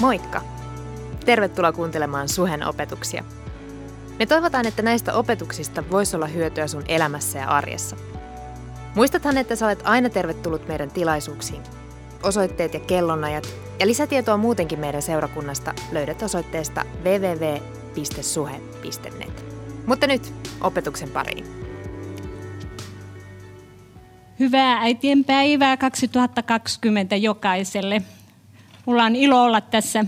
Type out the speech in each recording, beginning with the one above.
Moikka! Tervetuloa kuuntelemaan Suhen opetuksia. Me toivotaan, että näistä opetuksista voisi olla hyötyä sun elämässä ja arjessa. Muistathan, että sä olet aina tervetullut meidän tilaisuuksiin. Osoitteet ja kellonajat ja lisätietoa muutenkin meidän seurakunnasta löydät osoitteesta www.suhe.net. Mutta nyt opetuksen pariin. Hyvää äitien päivää 2020 jokaiselle. Mulla on ilo olla tässä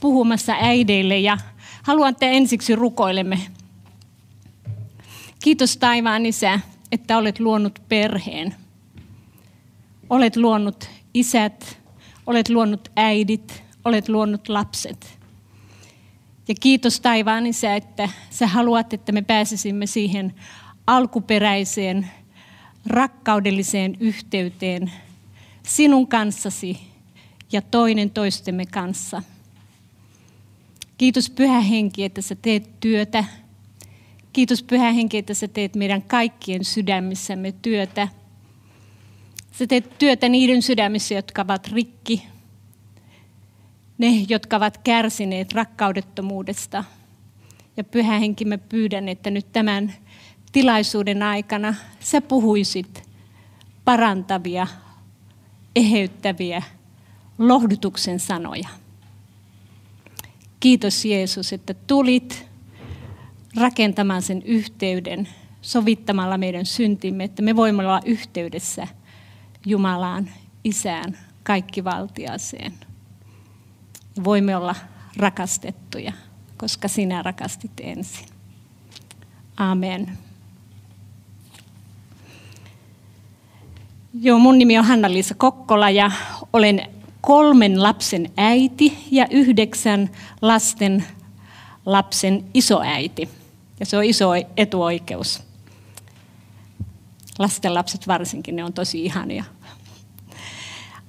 puhumassa äideille ja haluan, että ensiksi rukoilemme. Kiitos taivaan isä, että olet luonut perheen. Olet luonut isät, olet luonut äidit, olet luonut lapset. Ja kiitos taivaan isä, että sä haluat, että me pääsisimme siihen alkuperäiseen, rakkaudelliseen yhteyteen sinun kanssasi ja toinen toistemme kanssa. Kiitos Pyhä Henki, että sä teet työtä. Kiitos Pyhä Henki, että sä teet meidän kaikkien sydämissämme työtä. Sä teet työtä niiden sydämissä, jotka ovat rikki. Ne, jotka ovat kärsineet rakkaudettomuudesta. Ja Pyhä Henki, mä pyydän, että nyt tämän tilaisuuden aikana sä puhuisit parantavia, eheyttäviä, lohdutuksen sanoja. Kiitos Jeesus, että tulit rakentamaan sen yhteyden, sovittamalla meidän syntimme, että me voimme olla yhteydessä Jumalaan, Isään, kaikkivaltiaseen. Voimme olla rakastettuja, koska sinä rakastit ensin. Amen. Joo, mun nimi on Hanna-Liisa Kokkola ja olen kolmen lapsen äiti ja yhdeksän lasten lapsen isoäiti. Ja se on iso etuoikeus. Lasten lapset varsinkin, ne on tosi ihania.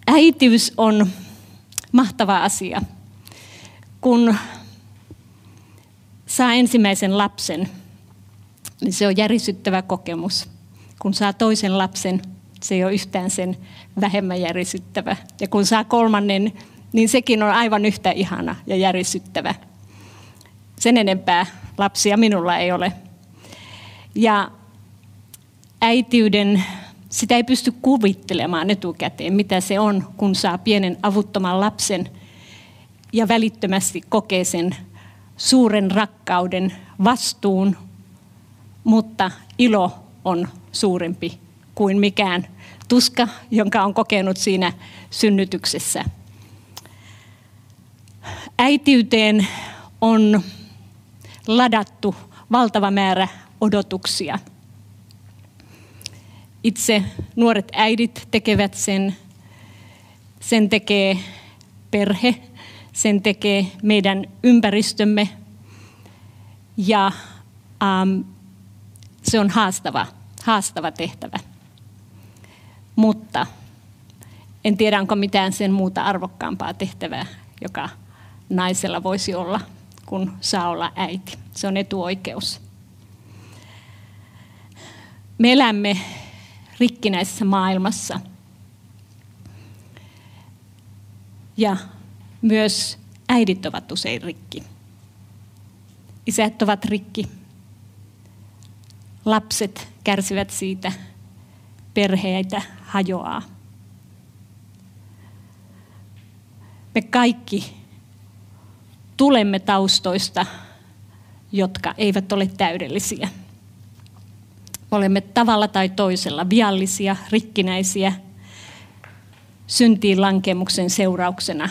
Äitiys on mahtava asia. Kun saa ensimmäisen lapsen, niin se on järisyttävä kokemus. Kun saa toisen lapsen, se ei ole yhtään sen vähemmän järisyttävä. Ja kun saa kolmannen, niin sekin on aivan yhtä ihana ja järisyttävä. Sen enempää lapsia minulla ei ole. Ja äitiyden, sitä ei pysty kuvittelemaan etukäteen, mitä se on, kun saa pienen avuttoman lapsen ja välittömästi kokee sen suuren rakkauden, vastuun, mutta ilo on suurempi kuin mikään tuska, jonka on kokenut siinä synnytyksessä. Äitiyteen on ladattu valtava määrä odotuksia. Itse nuoret äidit tekevät sen, sen tekee perhe, sen tekee meidän ympäristömme ja ähm, se on haastava, haastava tehtävä mutta en tiedä, onko mitään sen muuta arvokkaampaa tehtävää, joka naisella voisi olla, kun saa olla äiti. Se on etuoikeus. Me elämme rikkinäisessä maailmassa. Ja myös äidit ovat usein rikki. Isät ovat rikki. Lapset kärsivät siitä perheitä hajoaa. Me kaikki tulemme taustoista, jotka eivät ole täydellisiä. Me olemme tavalla tai toisella viallisia, rikkinäisiä, syntiin lankemuksen seurauksena.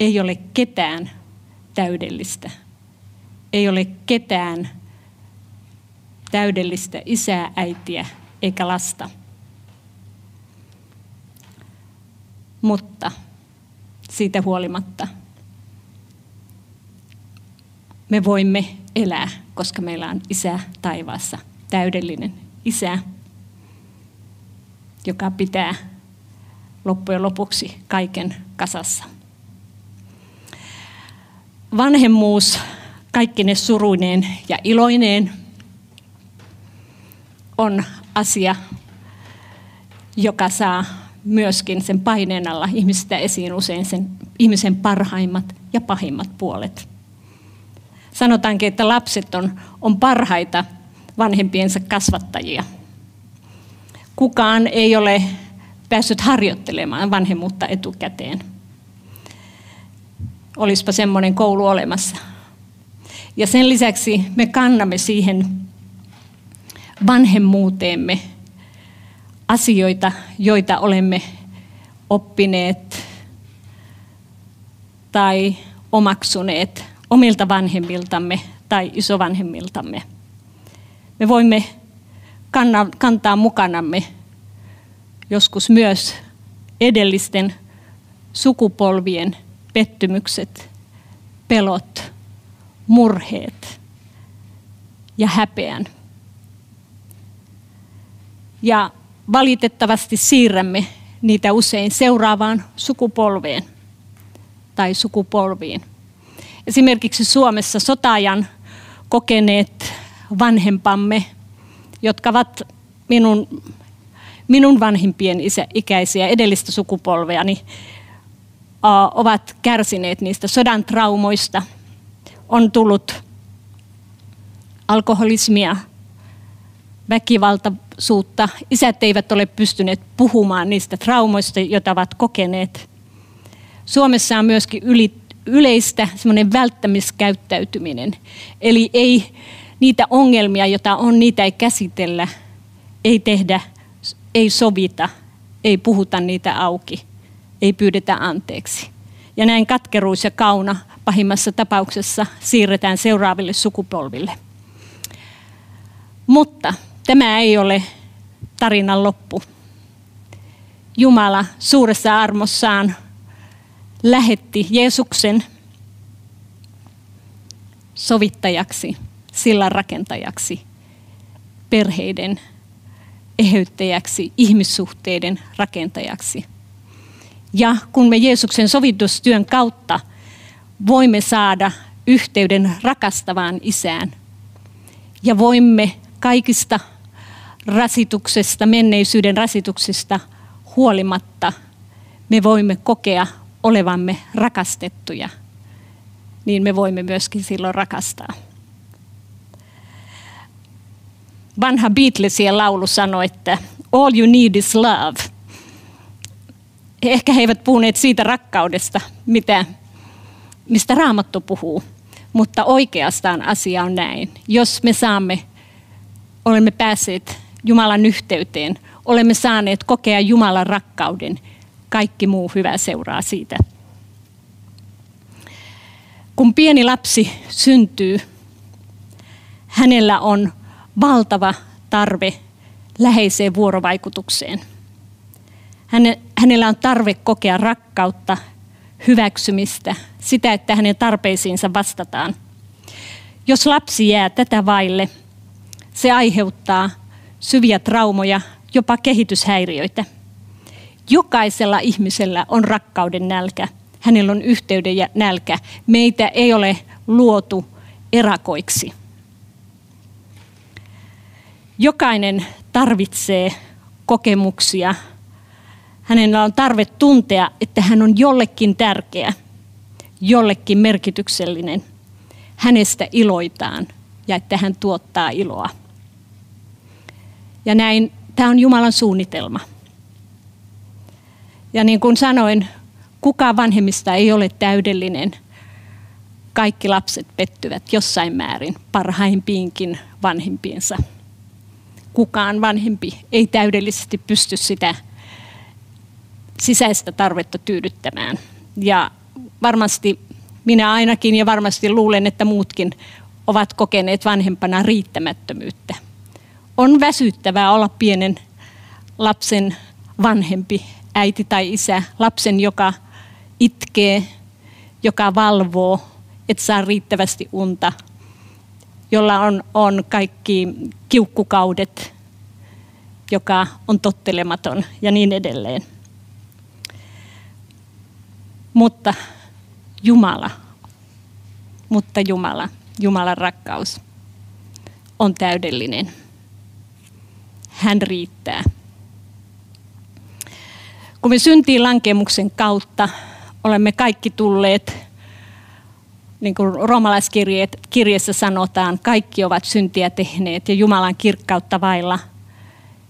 Ei ole ketään täydellistä. Ei ole ketään täydellistä isää, äitiä, eikä lasta. Mutta siitä huolimatta me voimme elää, koska meillä on isä taivaassa, täydellinen isä, joka pitää loppujen lopuksi kaiken kasassa. Vanhemmuus kaikkine suruineen ja iloineen on asia, joka saa myöskin sen paineen alla ihmisistä esiin usein sen ihmisen parhaimmat ja pahimmat puolet. Sanotaankin, että lapset on, on parhaita vanhempiensa kasvattajia. Kukaan ei ole päässyt harjoittelemaan vanhemmuutta etukäteen. Olispa semmoinen koulu olemassa. Ja sen lisäksi me kannamme siihen vanhemmuuteemme asioita, joita olemme oppineet tai omaksuneet omilta vanhemmiltamme tai isovanhemmiltamme. Me voimme kantaa mukanamme joskus myös edellisten sukupolvien pettymykset, pelot, murheet ja häpeän. Ja valitettavasti siirrämme niitä usein seuraavaan sukupolveen tai sukupolviin. Esimerkiksi Suomessa sotajan kokeneet vanhempamme, jotka ovat minun, minun vanhimpien isä, ikäisiä edellistä sukupolvea, niin, ovat kärsineet niistä sodan traumoista. On tullut alkoholismia, väkivaltaisuutta. Isät eivät ole pystyneet puhumaan niistä traumoista, joita ovat kokeneet. Suomessa on myöskin yli, yleistä semmoinen välttämiskäyttäytyminen. Eli ei niitä ongelmia, joita on, niitä ei käsitellä, ei tehdä, ei sovita, ei puhuta niitä auki, ei pyydetä anteeksi. Ja näin katkeruus ja kauna pahimmassa tapauksessa siirretään seuraaville sukupolville. Mutta tämä ei ole tarinan loppu. Jumala suuressa armossaan lähetti Jeesuksen sovittajaksi, sillan rakentajaksi, perheiden eheyttäjäksi, ihmissuhteiden rakentajaksi. Ja kun me Jeesuksen sovitustyön kautta voimme saada yhteyden rakastavaan isään ja voimme kaikista rasituksesta, menneisyyden rasituksista huolimatta, me voimme kokea olevamme rakastettuja, niin me voimme myöskin silloin rakastaa. Vanha Beatlesien laulu sanoi, että all you need is love. Ehkä he eivät puhuneet siitä rakkaudesta, mitä, mistä Raamattu puhuu, mutta oikeastaan asia on näin. Jos me saamme, olemme päässeet Jumalan yhteyteen, olemme saaneet kokea Jumalan rakkauden – kaikki muu hyvä seuraa siitä. Kun pieni lapsi syntyy, hänellä on valtava tarve läheiseen vuorovaikutukseen. Hänellä on tarve kokea rakkautta, hyväksymistä, sitä, että hänen tarpeisiinsa vastataan. Jos lapsi jää tätä vaille, se aiheuttaa syviä traumoja, jopa kehityshäiriöitä – Jokaisella ihmisellä on rakkauden nälkä. Hänellä on yhteyden ja nälkä. Meitä ei ole luotu erakoiksi. Jokainen tarvitsee kokemuksia. Hänellä on tarve tuntea, että hän on jollekin tärkeä, jollekin merkityksellinen. Hänestä iloitaan ja että hän tuottaa iloa. Ja näin, tämä on Jumalan suunnitelma. Ja niin kuin sanoin, kukaan vanhemmista ei ole täydellinen. Kaikki lapset pettyvät jossain määrin parhaimpiinkin vanhempiinsa. Kukaan vanhempi ei täydellisesti pysty sitä sisäistä tarvetta tyydyttämään. Ja varmasti minä ainakin ja varmasti luulen, että muutkin ovat kokeneet vanhempana riittämättömyyttä. On väsyttävää olla pienen lapsen vanhempi äiti tai isä, lapsen, joka itkee, joka valvoo, et saa riittävästi unta, jolla on, on kaikki kiukkukaudet, joka on tottelematon ja niin edelleen. Mutta Jumala, mutta Jumala, Jumalan rakkaus on täydellinen. Hän riittää. Kun me syntiin lankemuksen kautta olemme kaikki tulleet, niin kuin roomalaiskirjeessä sanotaan, kaikki ovat syntiä tehneet ja Jumalan kirkkautta vailla.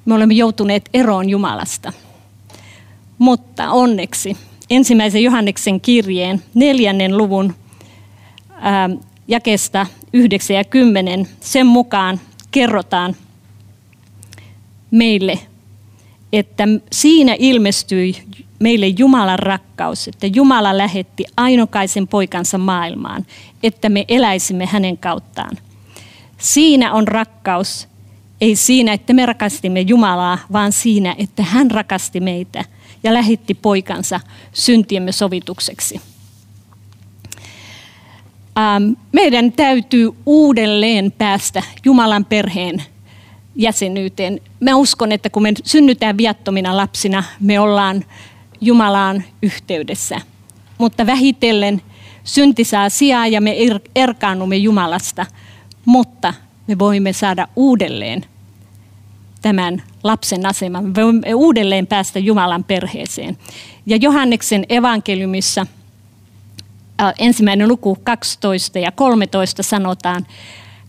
Me olemme joutuneet eroon Jumalasta. Mutta onneksi ensimmäisen Johanneksen kirjeen neljännen luvun ää, jakesta 9 ja 10, sen mukaan kerrotaan meille, että siinä ilmestyi meille Jumalan rakkaus, että Jumala lähetti ainokaisen poikansa maailmaan, että me eläisimme hänen kauttaan. Siinä on rakkaus, ei siinä, että me rakastimme Jumalaa, vaan siinä, että hän rakasti meitä ja lähetti poikansa syntiemme sovitukseksi. Ähm, meidän täytyy uudelleen päästä Jumalan perheen jäsenyyteen. Mä uskon, että kun me synnytään viattomina lapsina, me ollaan Jumalaan yhteydessä. Mutta vähitellen synti saa sijaa ja me erkaannumme Jumalasta, mutta me voimme saada uudelleen tämän lapsen aseman. Me voimme uudelleen päästä Jumalan perheeseen. Ja Johanneksen evankeliumissa ensimmäinen luku 12 ja 13 sanotaan,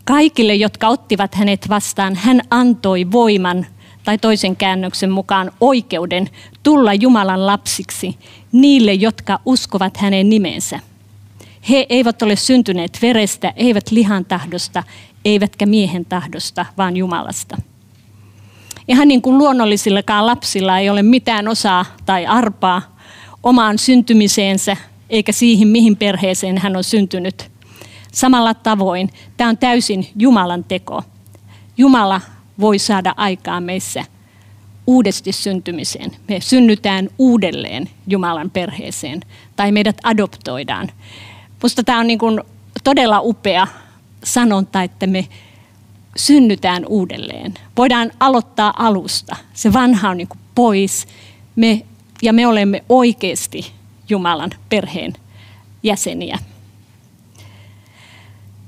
kaikille, jotka ottivat hänet vastaan, hän antoi voiman tai toisen käännöksen mukaan oikeuden tulla Jumalan lapsiksi niille, jotka uskovat hänen nimensä. He eivät ole syntyneet verestä, eivät lihan tahdosta, eivätkä miehen tahdosta, vaan Jumalasta. Ihan niin kuin luonnollisillekaan lapsilla ei ole mitään osaa tai arpaa omaan syntymiseensä, eikä siihen, mihin perheeseen hän on syntynyt. Samalla tavoin tämä on täysin Jumalan teko. Jumala voi saada aikaa meissä uudesti syntymiseen. Me synnytään uudelleen Jumalan perheeseen tai meidät adoptoidaan. Minusta tämä on niin kuin todella upea sanonta, että me synnytään uudelleen. Voidaan aloittaa alusta. Se vanha on niin kuin pois me, ja me olemme oikeasti Jumalan perheen jäseniä.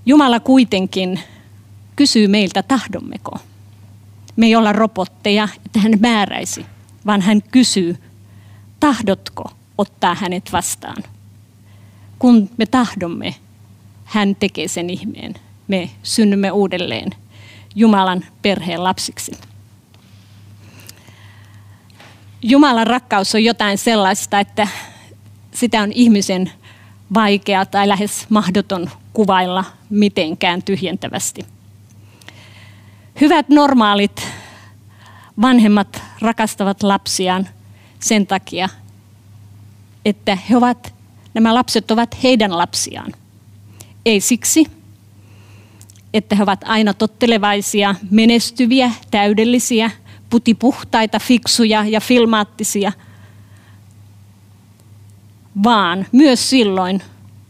Jumala kuitenkin kysyy meiltä tahdommeko. Me ei olla robotteja, että hän määräisi, vaan hän kysyy, tahdotko ottaa hänet vastaan. Kun me tahdomme, hän tekee sen ihmeen. Me synnymme uudelleen Jumalan perheen lapsiksi. Jumalan rakkaus on jotain sellaista, että sitä on ihmisen vaikea tai lähes mahdoton kuvailla mitenkään tyhjentävästi. Hyvät normaalit vanhemmat rakastavat lapsiaan sen takia, että he ovat, nämä lapset ovat heidän lapsiaan. Ei siksi, että he ovat aina tottelevaisia, menestyviä, täydellisiä, putipuhtaita, fiksuja ja filmaattisia, vaan myös silloin,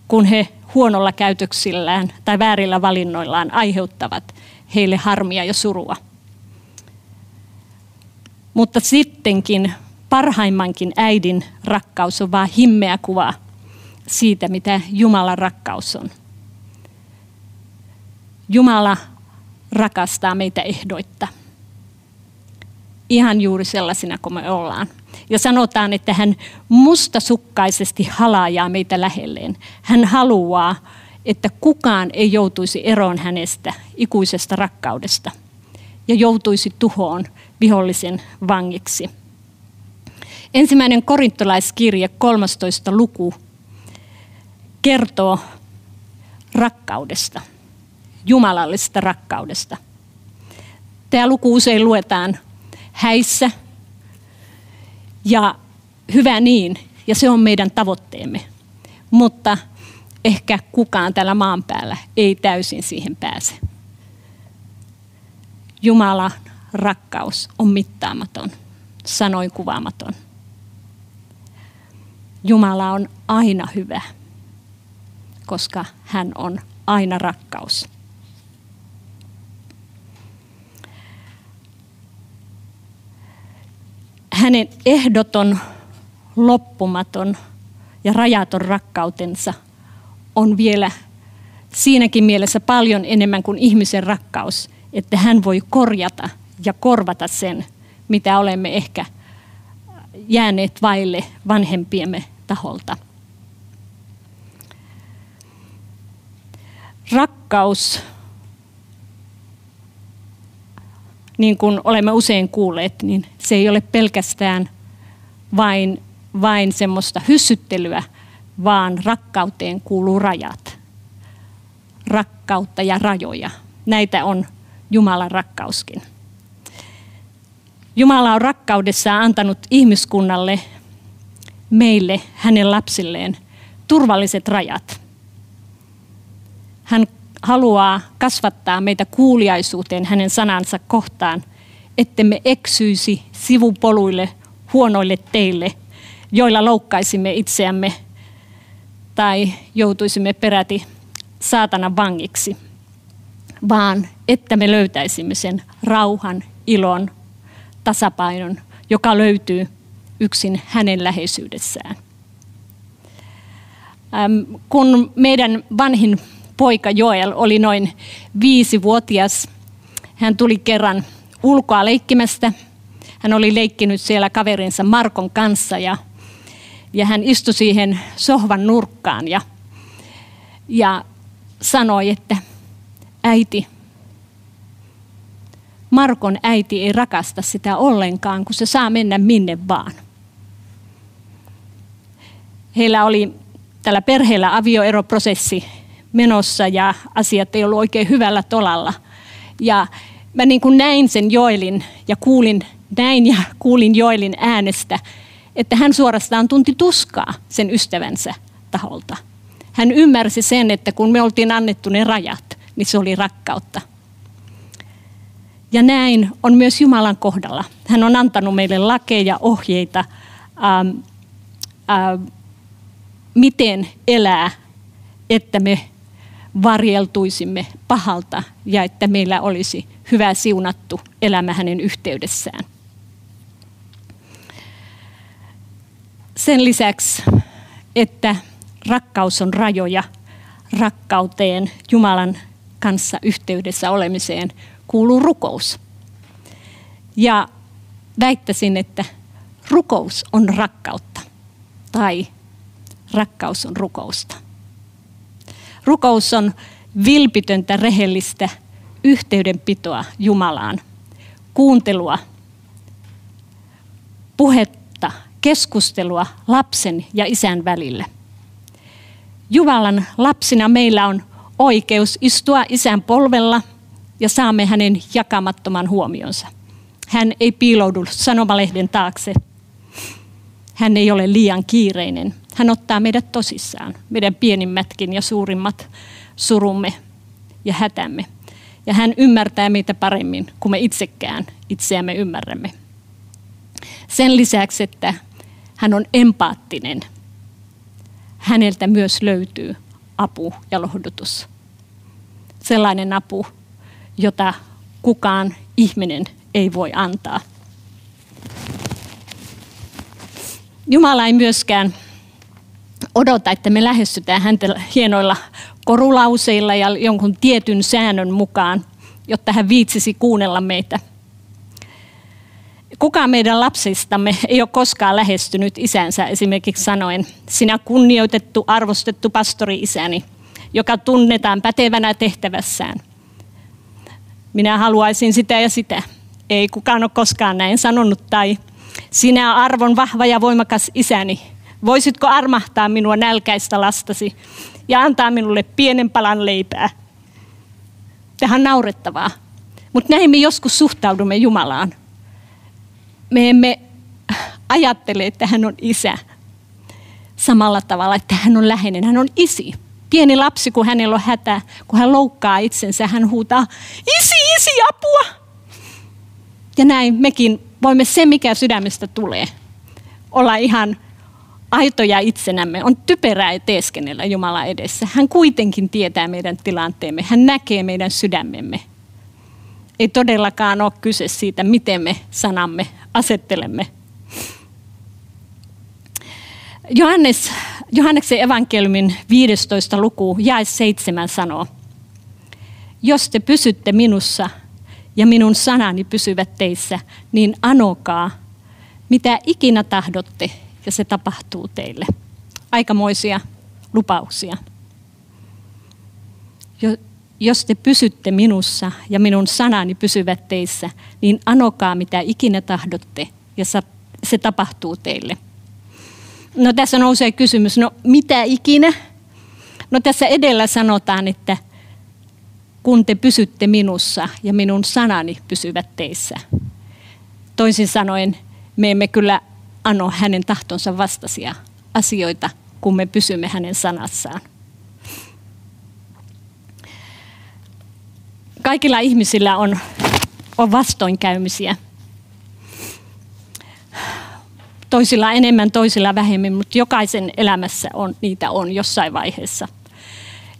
kun he huonolla käytöksillään tai väärillä valinnoillaan aiheuttavat heille harmia ja surua. Mutta sittenkin parhaimmankin äidin rakkaus on vain himmeä kuva siitä, mitä Jumalan rakkaus on. Jumala rakastaa meitä ehdoitta. Ihan juuri sellaisina kuin me ollaan. Ja sanotaan, että hän mustasukkaisesti halaajaa meitä lähelleen. Hän haluaa, että kukaan ei joutuisi eroon hänestä ikuisesta rakkaudesta ja joutuisi tuhoon vihollisen vangiksi. Ensimmäinen korintolaiskirje 13. luku kertoo rakkaudesta, jumalallisesta rakkaudesta. Tämä luku usein luetaan häissä ja hyvä niin, ja se on meidän tavoitteemme. Mutta ehkä kukaan tällä maan päällä ei täysin siihen pääse. Jumalan rakkaus on mittaamaton, sanoin kuvaamaton. Jumala on aina hyvä, koska hän on aina rakkaus. hänen ehdoton, loppumaton ja rajaton rakkautensa on vielä siinäkin mielessä paljon enemmän kuin ihmisen rakkaus, että hän voi korjata ja korvata sen, mitä olemme ehkä jääneet vaille vanhempiemme taholta. Rakkaus niin kuin olemme usein kuulleet, niin se ei ole pelkästään vain, vain semmoista hyssyttelyä, vaan rakkauteen kuuluu rajat. Rakkautta ja rajoja. Näitä on Jumalan rakkauskin. Jumala on rakkaudessaan antanut ihmiskunnalle, meille, hänen lapsilleen, turvalliset rajat. Hän haluaa kasvattaa meitä kuuliaisuuteen hänen sanansa kohtaan, ettemme eksyisi sivupoluille, huonoille teille, joilla loukkaisimme itseämme tai joutuisimme peräti saatanan vangiksi, vaan että me löytäisimme sen rauhan, ilon, tasapainon, joka löytyy yksin hänen läheisyydessään. Kun meidän vanhin poika Joel oli noin viisivuotias, hän tuli kerran ulkoa leikkimästä. Hän oli leikkinyt siellä kaverinsa Markon kanssa ja, ja hän istui siihen sohvan nurkkaan ja, ja sanoi, että äiti, Markon äiti ei rakasta sitä ollenkaan, kun se saa mennä minne vaan. Heillä oli tällä perheellä avioeroprosessi menossa ja asiat ei ollut oikein hyvällä tolalla. Ja mä niin kuin näin sen Joelin ja kuulin näin ja kuulin Joelin äänestä, että hän suorastaan tunti tuskaa sen ystävänsä taholta. Hän ymmärsi sen, että kun me oltiin annettu ne rajat, niin se oli rakkautta. Ja näin on myös Jumalan kohdalla. Hän on antanut meille lakeja, ohjeita, ähm, äh, miten elää, että me varjeltuisimme pahalta ja että meillä olisi hyvä siunattu elämä hänen yhteydessään. Sen lisäksi, että rakkaus on rajoja rakkauteen, Jumalan kanssa yhteydessä olemiseen, kuuluu rukous. Ja väittäisin, että rukous on rakkautta tai rakkaus on rukousta. Rukous on vilpitöntä, rehellistä yhteydenpitoa Jumalaan, kuuntelua, puhetta, keskustelua lapsen ja isän välillä. Jumalan lapsina meillä on oikeus istua isän polvella ja saamme hänen jakamattoman huomionsa. Hän ei piiloudu sanomalehden taakse. Hän ei ole liian kiireinen. Hän ottaa meidät tosissaan, meidän pienimmätkin ja suurimmat surumme ja hätämme. Ja hän ymmärtää meitä paremmin kuin me itsekään itseämme ymmärrämme. Sen lisäksi, että hän on empaattinen, häneltä myös löytyy apu ja lohdutus. Sellainen apu, jota kukaan ihminen ei voi antaa. Jumala ei myöskään odota, että me lähestytään häntä hienoilla korulauseilla ja jonkun tietyn säännön mukaan, jotta hän viitsisi kuunnella meitä. Kukaan meidän lapsistamme ei ole koskaan lähestynyt isänsä esimerkiksi sanoen, sinä kunnioitettu, arvostettu pastori-isäni, joka tunnetaan pätevänä tehtävässään. Minä haluaisin sitä ja sitä. Ei kukaan ole koskaan näin sanonut tai sinä arvon vahva ja voimakas isäni, Voisitko armahtaa minua nälkäistä lastasi ja antaa minulle pienen palan leipää? Tähän naurettavaa. Mutta näin me joskus suhtaudumme Jumalaan. Me emme ajattele, että hän on isä samalla tavalla, että hän on läheinen. Hän on isi. Pieni lapsi, kun hänellä on hätä, kun hän loukkaa itsensä, hän huutaa, isi, isi, apua! Ja näin mekin voimme se, mikä sydämestä tulee, olla ihan aitoja itsenämme. On typerää teeskennellä Jumala edessä. Hän kuitenkin tietää meidän tilanteemme. Hän näkee meidän sydämemme. Ei todellakaan ole kyse siitä, miten me sanamme asettelemme. Johannes, Johanneksen evankeliumin 15. luku, jae 7 sanoo, Jos te pysytte minussa ja minun sanani pysyvät teissä, niin anokaa, mitä ikinä tahdotte, ja se tapahtuu teille. Aikamoisia lupauksia. jos te pysytte minussa ja minun sanani pysyvät teissä, niin anokaa mitä ikinä tahdotte ja se tapahtuu teille. No tässä nousee kysymys, no mitä ikinä? No tässä edellä sanotaan, että kun te pysytte minussa ja minun sanani pysyvät teissä. Toisin sanoen, me emme kyllä ano hänen tahtonsa vastaisia asioita, kun me pysymme hänen sanassaan. Kaikilla ihmisillä on, on vastoinkäymisiä. Toisilla enemmän, toisilla vähemmän, mutta jokaisen elämässä on, niitä on jossain vaiheessa.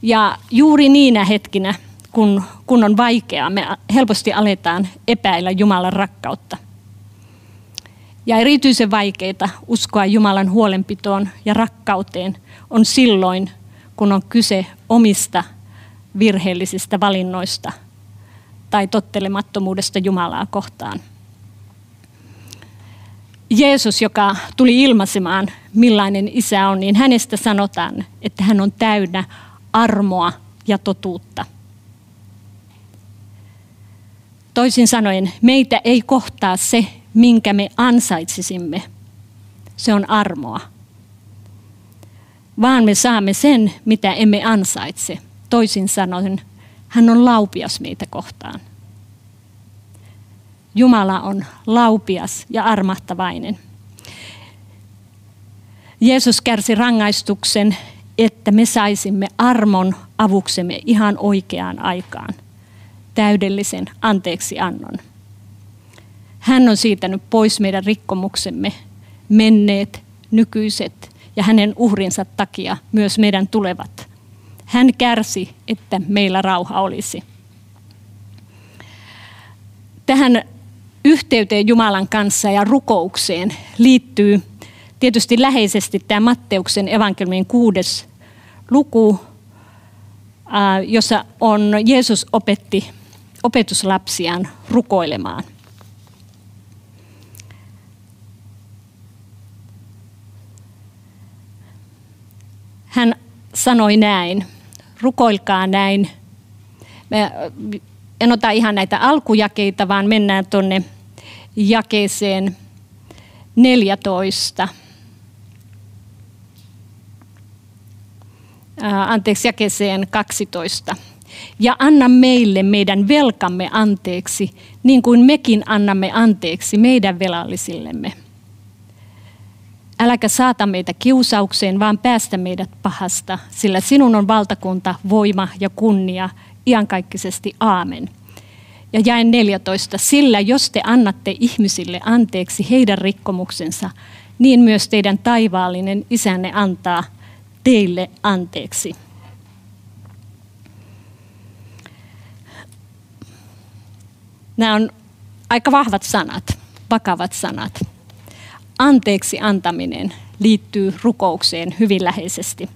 Ja juuri niinä hetkinä, kun, kun on vaikeaa, me helposti aletaan epäillä Jumalan rakkautta. Ja erityisen vaikeita uskoa Jumalan huolenpitoon ja rakkauteen on silloin, kun on kyse omista virheellisistä valinnoista tai tottelemattomuudesta Jumalaa kohtaan. Jeesus, joka tuli ilmaisemaan, millainen isä on, niin hänestä sanotaan, että hän on täynnä armoa ja totuutta. Toisin sanoen, meitä ei kohtaa se, minkä me ansaitsisimme. Se on armoa. Vaan me saamme sen, mitä emme ansaitse. Toisin sanoen, hän on laupias meitä kohtaan. Jumala on laupias ja armahtavainen. Jeesus kärsi rangaistuksen, että me saisimme armon avuksemme ihan oikeaan aikaan. Täydellisen anteeksi annon. Hän on siitänyt pois meidän rikkomuksemme, menneet, nykyiset ja hänen uhrinsa takia myös meidän tulevat. Hän kärsi, että meillä rauha olisi. Tähän yhteyteen Jumalan kanssa ja rukoukseen liittyy tietysti läheisesti tämä Matteuksen evankeliumin kuudes luku, jossa on Jeesus opetti opetuslapsiaan rukoilemaan. Hän sanoi näin, rukoilkaa näin. Me en ota ihan näitä alkujakeita, vaan mennään tuonne jakeeseen 14. anteeksi, jakeeseen 12. Ja anna meille meidän velkamme anteeksi, niin kuin mekin annamme anteeksi meidän velallisillemme. Äläkä saata meitä kiusaukseen, vaan päästä meidät pahasta, sillä sinun on valtakunta, voima ja kunnia iankaikkisesti. Aamen. Ja jäi 14. Sillä jos te annatte ihmisille anteeksi heidän rikkomuksensa, niin myös teidän taivaallinen isänne antaa teille anteeksi. Nämä on aika vahvat sanat, vakavat sanat. Anteeksi antaminen liittyy rukoukseen hyvin läheisesti.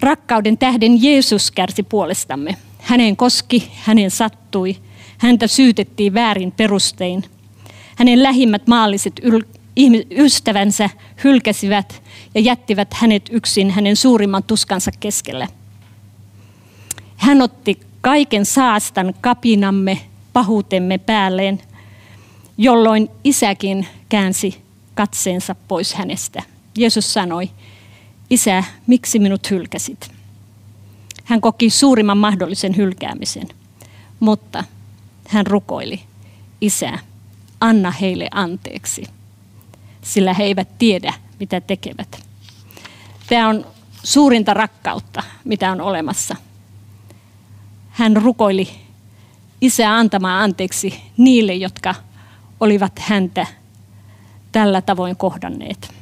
Rakkauden tähden Jeesus kärsi puolestamme. Hänen koski, hänen sattui, häntä syytettiin väärin perustein. Hänen lähimmät maalliset ystävänsä hylkäsivät ja jättivät hänet yksin hänen suurimman tuskansa keskelle. Hän otti kaiken saastan kapinamme, pahuutemme päälleen, jolloin isäkin käänsi katseensa pois hänestä. Jeesus sanoi, Isä, miksi minut hylkäsit? Hän koki suurimman mahdollisen hylkäämisen, mutta hän rukoili, Isä, anna heille anteeksi, sillä he eivät tiedä, mitä tekevät. Tämä on suurinta rakkautta, mitä on olemassa. Hän rukoili isää antamaan anteeksi niille, jotka olivat häntä tällä tavoin kohdanneet.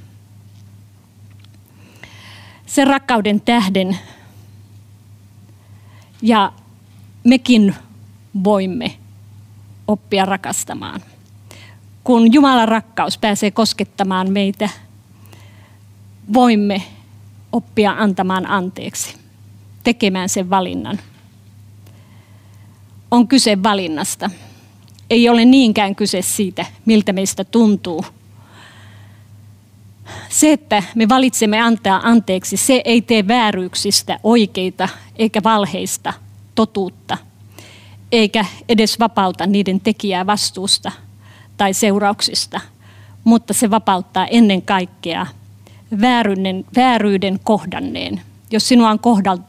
Sen rakkauden tähden ja mekin voimme oppia rakastamaan. Kun Jumalan rakkaus pääsee koskettamaan meitä, voimme oppia antamaan anteeksi, tekemään sen valinnan. On kyse valinnasta. Ei ole niinkään kyse siitä, miltä meistä tuntuu, Se, että me valitsemme antaa anteeksi, se ei tee vääryyksistä oikeita eikä valheista totuutta, eikä edes vapauta niiden tekijää vastuusta tai seurauksista, mutta se vapauttaa ennen kaikkea vääryyden, vääryyden kohdanneen. Jos sinua on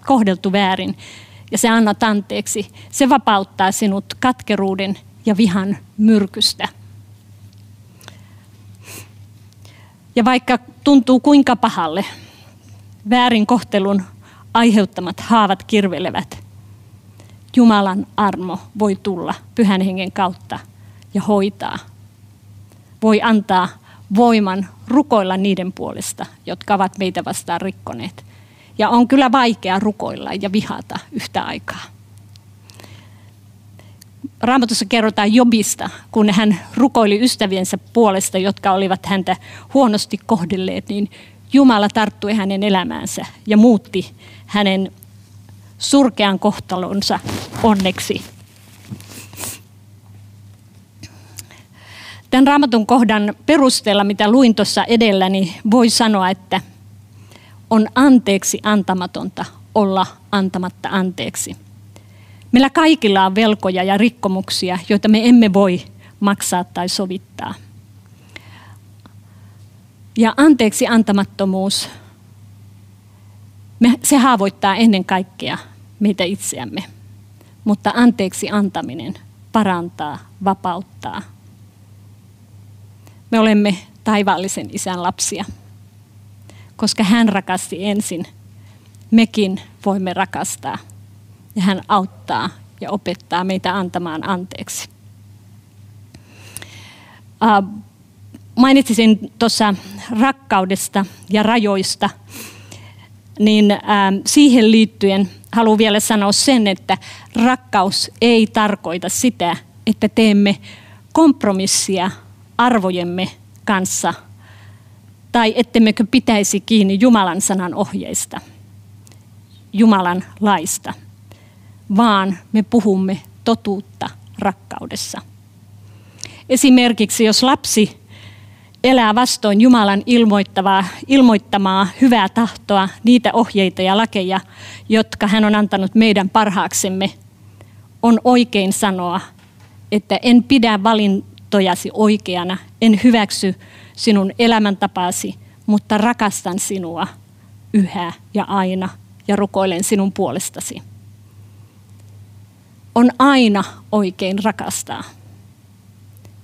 kohdeltu väärin ja se annat anteeksi, se vapauttaa sinut katkeruuden ja vihan myrkystä. Ja vaikka tuntuu kuinka pahalle, väärin kohtelun aiheuttamat haavat kirvelevät. Jumalan armo voi tulla pyhän hengen kautta ja hoitaa. Voi antaa voiman rukoilla niiden puolesta, jotka ovat meitä vastaan rikkoneet. Ja on kyllä vaikea rukoilla ja vihata yhtä aikaa. Raamatussa kerrotaan Jobista, kun hän rukoili ystäviensä puolesta, jotka olivat häntä huonosti kohdelleet, niin Jumala tarttui hänen elämäänsä ja muutti hänen surkean kohtalonsa onneksi. Tämän raamatun kohdan perusteella, mitä luin tuossa edellä, niin voi sanoa, että on anteeksi antamatonta olla antamatta anteeksi. Meillä kaikilla on velkoja ja rikkomuksia, joita me emme voi maksaa tai sovittaa. Ja anteeksi antamattomuus, se haavoittaa ennen kaikkea meitä itseämme. Mutta anteeksi antaminen parantaa, vapauttaa. Me olemme taivaallisen isän lapsia. Koska hän rakasti ensin, mekin voimme rakastaa ja hän auttaa ja opettaa meitä antamaan anteeksi. Mainitsisin tuossa rakkaudesta ja rajoista, niin siihen liittyen haluan vielä sanoa sen, että rakkaus ei tarkoita sitä, että teemme kompromissia arvojemme kanssa tai ettemmekö pitäisi kiinni Jumalan sanan ohjeista, Jumalan laista – vaan me puhumme totuutta rakkaudessa. Esimerkiksi jos lapsi elää vastoin Jumalan ilmoittavaa, ilmoittamaa hyvää tahtoa, niitä ohjeita ja lakeja, jotka hän on antanut meidän parhaaksemme, on oikein sanoa, että en pidä valintojasi oikeana, en hyväksy sinun elämäntapaasi, mutta rakastan sinua yhä ja aina ja rukoilen sinun puolestasi on aina oikein rakastaa.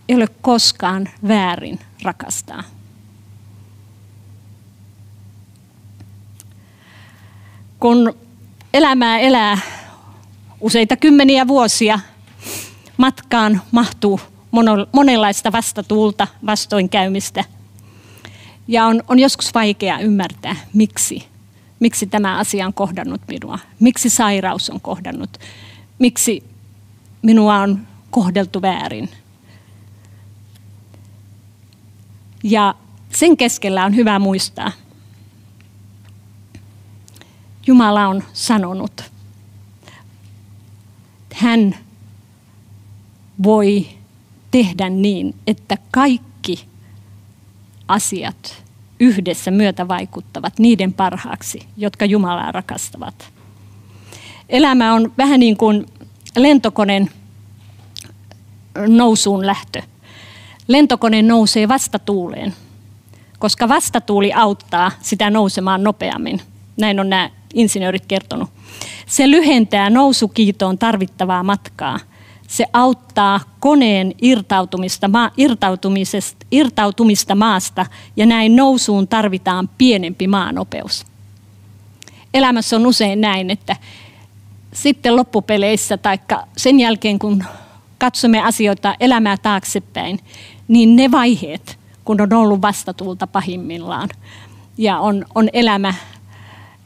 Ei ole koskaan väärin rakastaa. Kun elämää elää useita kymmeniä vuosia, matkaan mahtuu monenlaista vastatuulta, vastoinkäymistä. Ja on, on joskus vaikea ymmärtää, miksi, miksi tämä asia on kohdannut minua, miksi sairaus on kohdannut, miksi minua on kohdeltu väärin. Ja sen keskellä on hyvä muistaa, Jumala on sanonut, hän voi tehdä niin, että kaikki asiat yhdessä myötä vaikuttavat niiden parhaaksi, jotka Jumalaa rakastavat. Elämä on vähän niin kuin lentokoneen nousuun lähtö. Lentokone nousee vastatuuleen, koska vastatuuli auttaa sitä nousemaan nopeammin. Näin on nämä insinöörit kertonut. Se lyhentää nousukiitoon tarvittavaa matkaa. Se auttaa koneen irtautumista, ma, irtautumisesta, irtautumista maasta ja näin nousuun tarvitaan pienempi maanopeus. Elämässä on usein näin, että sitten loppupeleissä tai sen jälkeen, kun katsomme asioita elämää taaksepäin, niin ne vaiheet, kun on ollut vastatulta pahimmillaan ja on, on elämä,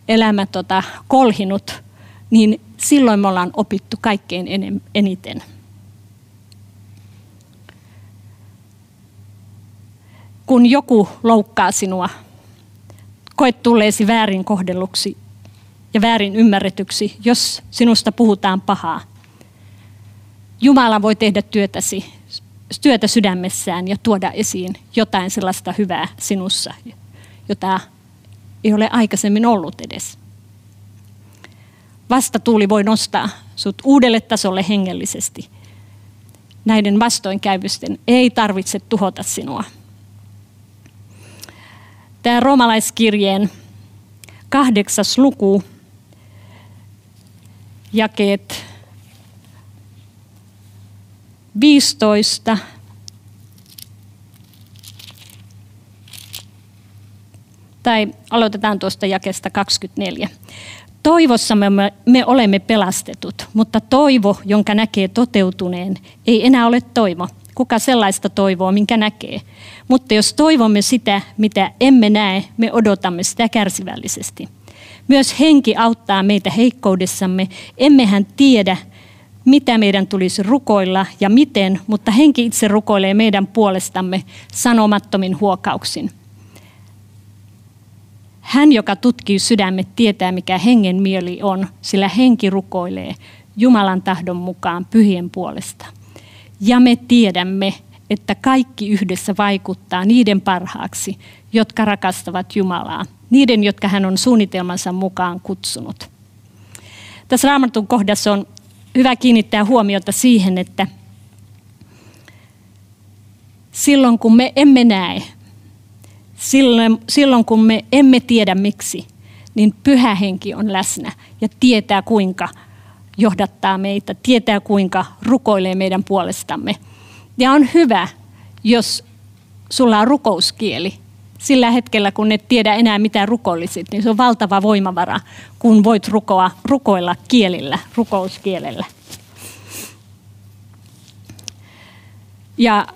elämä tota, kolhinut, niin silloin me ollaan opittu kaikkein eniten. Kun joku loukkaa sinua, koet tulleesi väärin kohdelluksi ja väärin ymmärretyksi, jos sinusta puhutaan pahaa. Jumala voi tehdä työtäsi, työtä sydämessään ja tuoda esiin jotain sellaista hyvää sinussa, jota ei ole aikaisemmin ollut edes. Vastatuuli voi nostaa sut uudelle tasolle hengellisesti. Näiden vastoinkäyvysten ei tarvitse tuhota sinua. Tämä romalaiskirjeen kahdeksas luku, jakeet 15 tai aloitetaan tuosta jakesta 24. Toivossamme me, me olemme pelastetut, mutta toivo, jonka näkee toteutuneen, ei enää ole toivo. Kuka sellaista toivoa, minkä näkee? Mutta jos toivomme sitä, mitä emme näe, me odotamme sitä kärsivällisesti. Myös henki auttaa meitä heikkoudessamme. Emmehän tiedä, mitä meidän tulisi rukoilla ja miten, mutta henki itse rukoilee meidän puolestamme sanomattomin huokauksin. Hän, joka tutkii sydämet, tietää, mikä hengen mieli on, sillä henki rukoilee Jumalan tahdon mukaan pyhien puolesta. Ja me tiedämme, että kaikki yhdessä vaikuttaa niiden parhaaksi, jotka rakastavat Jumalaa, niiden, jotka hän on suunnitelmansa mukaan kutsunut. Tässä raamatun kohdassa on hyvä kiinnittää huomiota siihen, että silloin kun me emme näe, silloin, kun me emme tiedä miksi, niin pyhä henki on läsnä ja tietää kuinka johdattaa meitä, tietää kuinka rukoilee meidän puolestamme. Ja on hyvä, jos sulla on rukouskieli. Sillä hetkellä, kun et tiedä enää mitä rukollisit, niin se on valtava voimavara, kun voit rukoa, rukoilla kielillä, rukouskielellä. Ja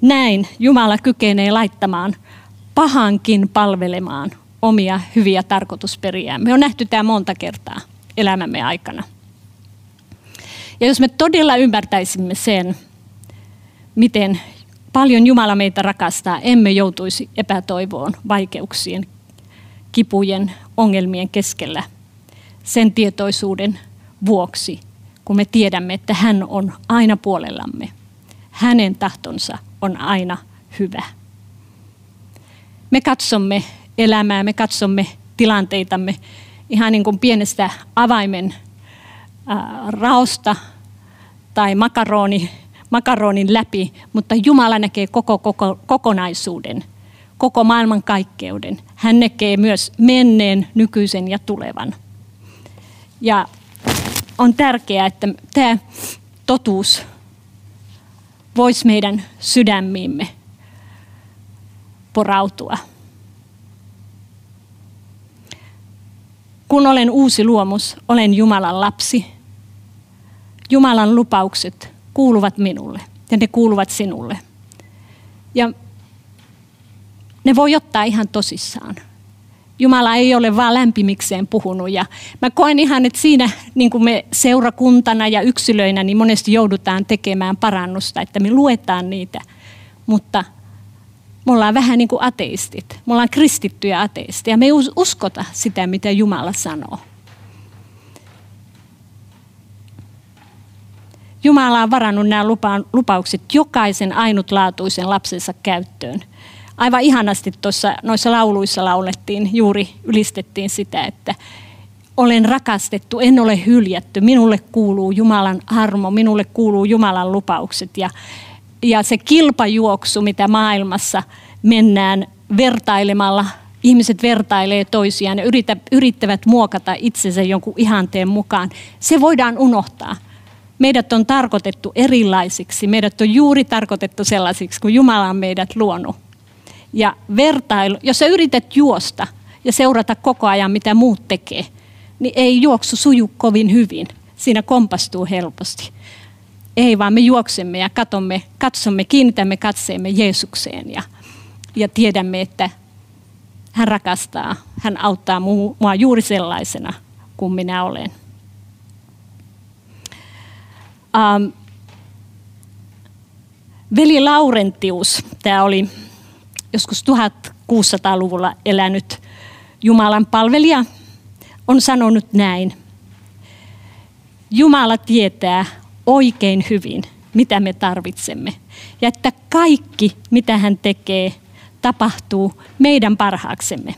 näin Jumala kykenee laittamaan pahankin palvelemaan omia hyviä tarkoitusperiään. Me on nähty tämä monta kertaa elämämme aikana. Ja jos me todella ymmärtäisimme sen, miten paljon Jumala meitä rakastaa, emme joutuisi epätoivoon, vaikeuksien, kipujen, ongelmien keskellä sen tietoisuuden vuoksi, kun me tiedämme, että hän on aina puolellamme. Hänen tahtonsa on aina hyvä. Me katsomme elämää, me katsomme tilanteitamme ihan niin kuin pienestä avaimen raosta tai makaroni, makaronin läpi, mutta Jumala näkee koko, koko kokonaisuuden, koko maailman kaikkeuden. Hän näkee myös menneen, nykyisen ja tulevan. Ja on tärkeää, että tämä totuus voisi meidän sydämiimme porautua. Kun olen uusi luomus, olen Jumalan lapsi. Jumalan lupaukset kuuluvat minulle ja ne kuuluvat sinulle. Ja ne voi ottaa ihan tosissaan. Jumala ei ole vaan lämpimikseen puhunut. Ja mä koen ihan, että siinä niin kuin me seurakuntana ja yksilöinä niin monesti joudutaan tekemään parannusta, että me luetaan niitä. Mutta me ollaan vähän niin kuin ateistit. Me ollaan kristittyjä ateisteja. Me ei uskota sitä, mitä Jumala sanoo. Jumala on varannut nämä lupaukset jokaisen ainutlaatuisen lapsensa käyttöön aivan ihanasti tuossa noissa lauluissa laulettiin, juuri ylistettiin sitä, että olen rakastettu, en ole hyljätty, minulle kuuluu Jumalan armo, minulle kuuluu Jumalan lupaukset ja, ja se kilpajuoksu, mitä maailmassa mennään vertailemalla, ihmiset vertailee toisiaan ja yrittävät muokata itsensä jonkun ihanteen mukaan, se voidaan unohtaa. Meidät on tarkoitettu erilaisiksi, meidät on juuri tarkoitettu sellaisiksi, kun Jumala on meidät luonut ja vertailu, jos sä yrität juosta ja seurata koko ajan, mitä muut tekee, niin ei juoksu suju kovin hyvin. Siinä kompastuu helposti. Ei, vaan me juoksemme ja katsomme, katsomme kiinnitämme katseemme Jeesukseen ja, ja tiedämme, että hän rakastaa, hän auttaa mua juuri sellaisena kuin minä olen. Um, veli Laurentius, tämä oli joskus 1600-luvulla elänyt Jumalan palvelija on sanonut näin. Jumala tietää oikein hyvin, mitä me tarvitsemme. Ja että kaikki, mitä hän tekee, tapahtuu meidän parhaaksemme.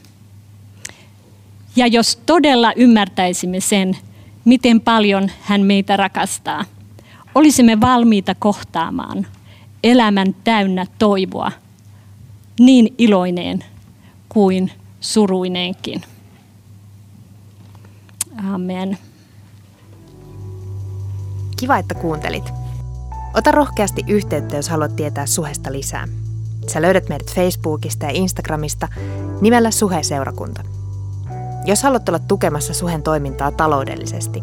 Ja jos todella ymmärtäisimme sen, miten paljon hän meitä rakastaa, olisimme valmiita kohtaamaan elämän täynnä toivoa, niin iloineen kuin suruineenkin. Amen. Kiva, että kuuntelit. Ota rohkeasti yhteyttä, jos haluat tietää suhesta lisää. Sä löydät meidät Facebookista ja Instagramista nimellä Suhe-seurakunta. Jos haluat olla tukemassa Suhen toimintaa taloudellisesti,